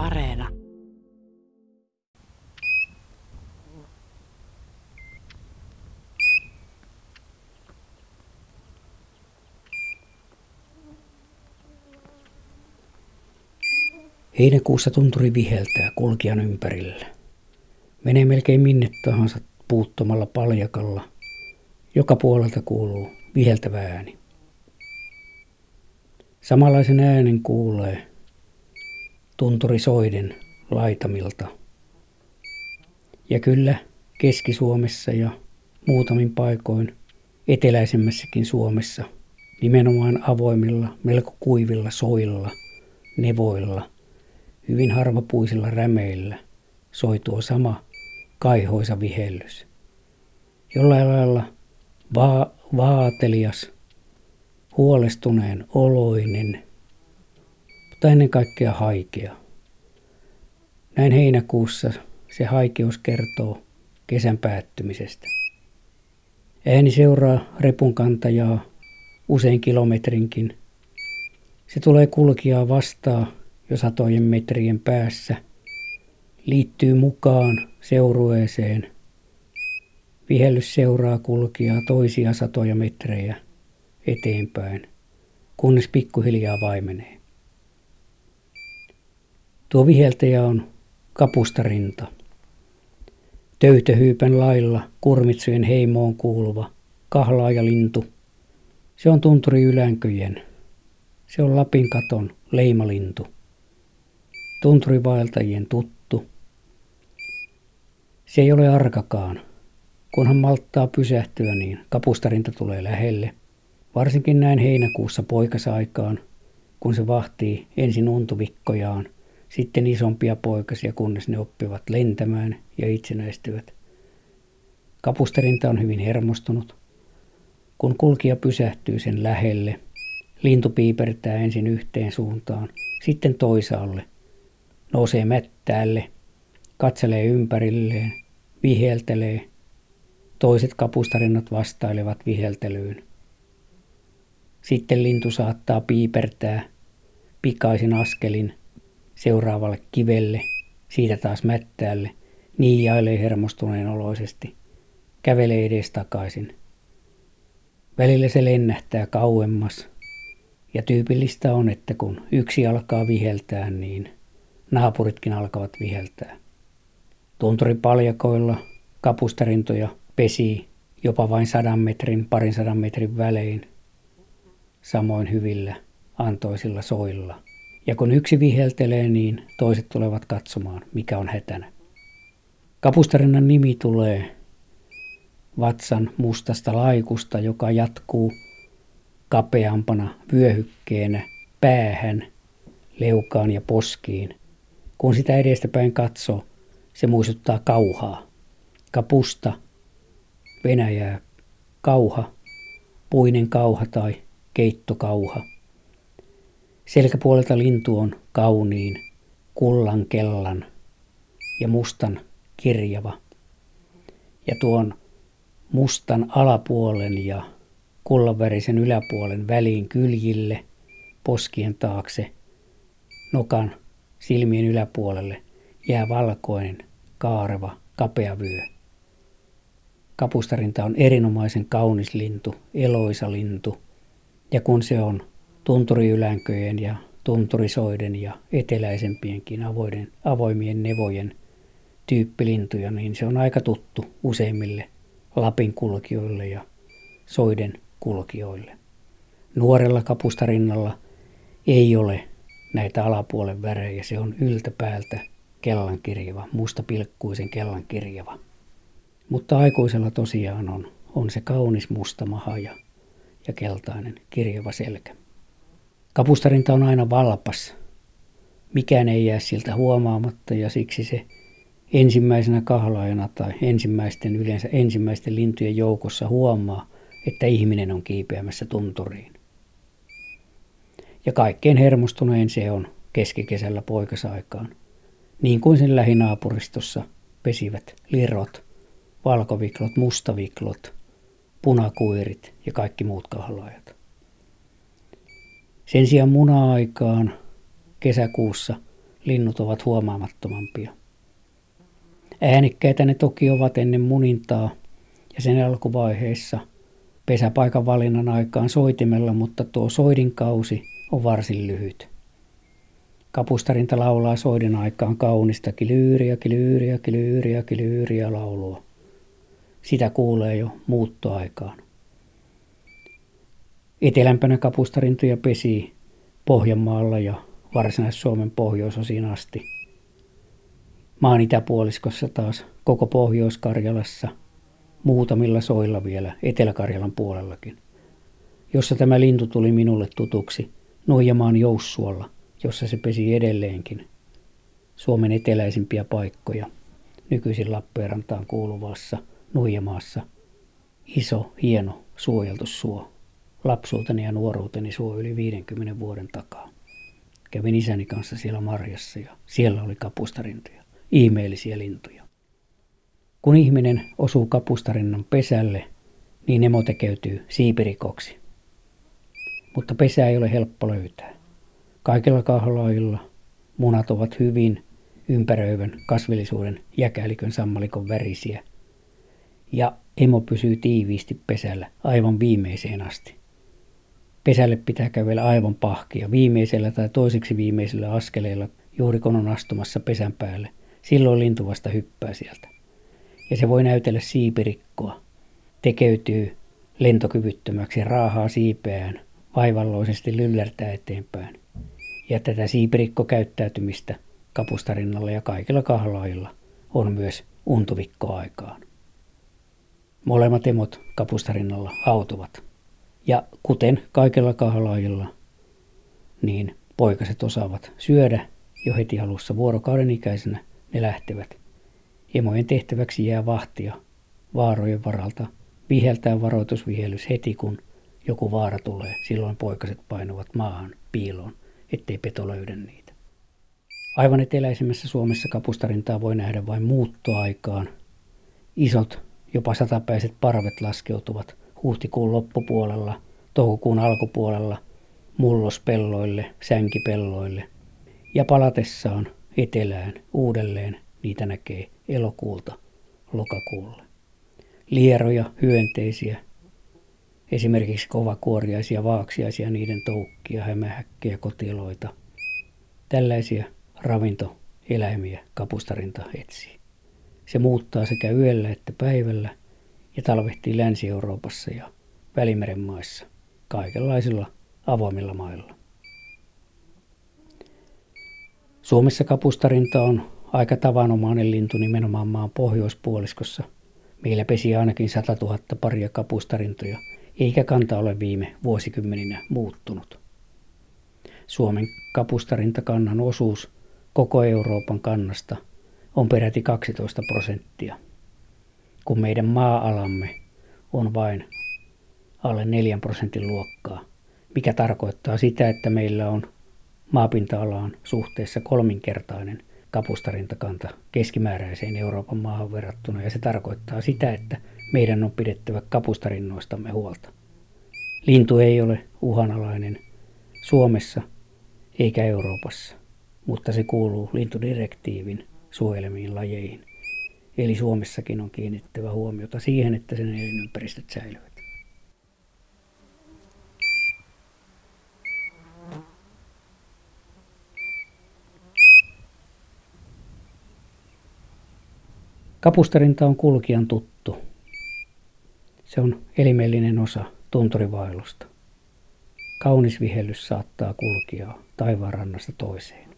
Areena. Heinäkuussa tunturi viheltää kulkijan ympärillä. Menee melkein minne tahansa puuttomalla paljakalla. Joka puolelta kuuluu viheltävä ääni. Samanlaisen äänen kuulee tunturi soiden laitamilta. Ja kyllä Keski-Suomessa ja muutamin paikoin eteläisemmässäkin Suomessa nimenomaan avoimilla, melko kuivilla soilla, nevoilla, hyvin harvapuisilla rämeillä soi tuo sama kaihoisa vihellys. Jollain lailla va- vaatelias, huolestuneen oloinen, mutta ennen kaikkea haikea. Näin heinäkuussa se haikeus kertoo kesän päättymisestä. Ääni seuraa repunkantajaa usein kilometrinkin. Se tulee kulkijaa vastaan jo satojen metrien päässä, liittyy mukaan seurueeseen. Vihellys seuraa kulkijaa toisia satoja metrejä eteenpäin, kunnes pikkuhiljaa vaimenee. Tuo viheltäjä on kapustarinta. Töytöhyypän lailla kurmitsujen heimoon kuuluva kahlaajalintu. Se on tunturi ylänköjen. Se on Lapin katon leimalintu. Tunturivaeltajien tuttu. Se ei ole arkakaan. Kunhan malttaa pysähtyä, niin kapustarinta tulee lähelle. Varsinkin näin heinäkuussa poikasaikaan, kun se vahtii ensin untuvikkojaan – sitten isompia poikasia, kunnes ne oppivat lentämään ja itsenäistyvät. Kapusterinta on hyvin hermostunut. Kun kulkija pysähtyy sen lähelle, lintu piipertää ensin yhteen suuntaan, sitten toisaalle, nousee mättäälle, katselee ympärilleen, viheltelee. Toiset kapustarinnat vastailevat viheltelyyn. Sitten lintu saattaa piipertää pikaisin askelin seuraavalle kivelle, siitä taas mättäälle, niiailee hermostuneen oloisesti, kävelee edes takaisin. Välillä se lennähtää kauemmas, ja tyypillistä on, että kun yksi alkaa viheltää, niin naapuritkin alkavat viheltää. Tunturipaljakoilla kapustarintoja pesii jopa vain sadan metrin, parin sadan metrin välein, samoin hyvillä antoisilla soilla – ja kun yksi viheltelee, niin toiset tulevat katsomaan, mikä on hätänä. Kapustarinnan nimi tulee vatsan mustasta laikusta, joka jatkuu kapeampana vyöhykkeenä päähän, leukaan ja poskiin. Kun sitä edestäpäin katsoo, se muistuttaa kauhaa. Kapusta, Venäjää, kauha, puinen kauha tai keittokauha. Selkäpuolelta lintu on kauniin, kullan kellan ja mustan kirjava. Ja tuon mustan alapuolen ja kullanvärisen yläpuolen väliin kyljille, poskien taakse, nokan silmien yläpuolelle jää valkoinen, kaareva, kapea vyö. Kapustarinta on erinomaisen kaunis lintu, eloisa lintu, ja kun se on tunturiylänköjen ja tunturisoiden ja eteläisempienkin avoiden, avoimien nevojen tyyppilintuja, niin se on aika tuttu useimmille Lapin kulkijoille ja soiden kulkijoille. Nuorella kapustarinnalla ei ole näitä alapuolen värejä, se on yltäpäältä kellankirjava, mustapilkkuisen kellankirjava. Mutta aikuisella tosiaan on, on se kaunis musta maha ja, ja keltainen kirjava selkä. Kapustarinta on aina valpas. Mikään ei jää siltä huomaamatta ja siksi se ensimmäisenä kahlaajana tai ensimmäisten yleensä ensimmäisten lintujen joukossa huomaa, että ihminen on kiipeämässä tunturiin. Ja kaikkein hermostunein se on keskikesällä poikasaikaan, niin kuin sen lähinaapuristossa pesivät lirot, valkoviklot, mustaviklot, punakuirit ja kaikki muut kahlaajat. Sen sijaan muna-aikaan kesäkuussa linnut ovat huomaamattomampia. Äänekkäitä ne toki ovat ennen munintaa ja sen alkuvaiheessa pesäpaikan valinnan aikaan soitimella, mutta tuo soidinkausi on varsin lyhyt. Kapustarinta laulaa soiden aikaan kaunista kilyyriä, kilyyriä, kilyyriä, kilyyriä laulua. Sitä kuulee jo muuttoaikaan. Etelämpänä kapustarintoja pesii Pohjanmaalla ja Varsinais-Suomen pohjoisosiin asti. Maan itäpuoliskossa taas koko Pohjois-Karjalassa, muutamilla soilla vielä Etelä-Karjalan puolellakin, jossa tämä lintu tuli minulle tutuksi Nuijamaan Joussuolla, jossa se pesi edelleenkin. Suomen eteläisimpiä paikkoja, nykyisin Lappeenrantaan kuuluvassa Nuijamaassa. Iso, hieno, suojeltu suo. Lapsuuteni ja nuoruuteni suo yli 50 vuoden takaa. Kävin isäni kanssa siellä marjassa ja siellä oli kapustarintoja, ihmeellisiä lintuja. Kun ihminen osuu kapustarinnan pesälle, niin emo tekeytyy siipirikoksi. Mutta pesää ei ole helppo löytää. Kaikilla kahlaajilla munat ovat hyvin ympäröivän kasvillisuuden jäkälikön sammalikon värisiä. Ja emo pysyy tiiviisti pesällä aivan viimeiseen asti. Pesälle pitää kävellä aivan pahkia viimeisellä tai toiseksi viimeisellä askeleella juuri kun on astumassa pesän päälle. Silloin lintu vasta hyppää sieltä. Ja se voi näytellä siipirikkoa. Tekeytyy lentokyvyttömäksi raahaa siipeään, vaivalloisesti lyllärtää eteenpäin. Ja tätä siipirikkokäyttäytymistä kapustarinnalla ja kaikilla kahlaajilla on myös untuvikkoaikaan. Molemmat emot kapustarinnalla hautuvat. Ja kuten kaikella kahlaajilla, niin poikaset osaavat syödä jo heti alussa vuorokauden ikäisenä ne lähtevät. Emojen tehtäväksi jää vahtia vaarojen varalta, viheltää varoitusvihellys heti kun joku vaara tulee. Silloin poikaset painuvat maahan piiloon, ettei peto löydä niitä. Aivan eteläisemmässä Suomessa kapustarintaa voi nähdä vain muuttoaikaan. Isot, jopa satapäiset parvet laskeutuvat huhtikuun loppupuolella, toukokuun alkupuolella mullospelloille, sänkipelloille ja palatessaan etelään uudelleen niitä näkee elokuulta lokakuulle. Lieroja, hyönteisiä, esimerkiksi kovakuoriaisia, vaaksiaisia, niiden toukkia, hämähäkkejä, kotiloita. Tällaisia ravintoeläimiä kapustarinta etsii. Se muuttaa sekä yöllä että päivällä ja talvehtii Länsi-Euroopassa ja Välimeren maissa kaikenlaisilla avoimilla mailla. Suomessa kapustarinta on aika tavanomainen lintu nimenomaan maan pohjoispuoliskossa. Meillä pesi ainakin 100 000 paria kapustarintoja, eikä kanta ole viime vuosikymmeninä muuttunut. Suomen kapustarintakannan osuus koko Euroopan kannasta on peräti 12 prosenttia – kun meidän maa-alamme on vain alle 4 prosentin luokkaa, mikä tarkoittaa sitä, että meillä on maapinta-alaan suhteessa kolminkertainen kapustarintakanta keskimääräiseen Euroopan maahan verrattuna, ja se tarkoittaa sitä, että meidän on pidettävä kapustarinnoistamme huolta. Lintu ei ole uhanalainen Suomessa eikä Euroopassa, mutta se kuuluu lintudirektiivin suojelemiin lajeihin. Eli Suomessakin on kiinnittävä huomiota siihen, että sen elinympäristöt säilyvät. Kapustarinta on kulkijan tuttu. Se on elimellinen osa tunturivailusta. Kaunis vihellys saattaa kulkea taivaanrannasta toiseen.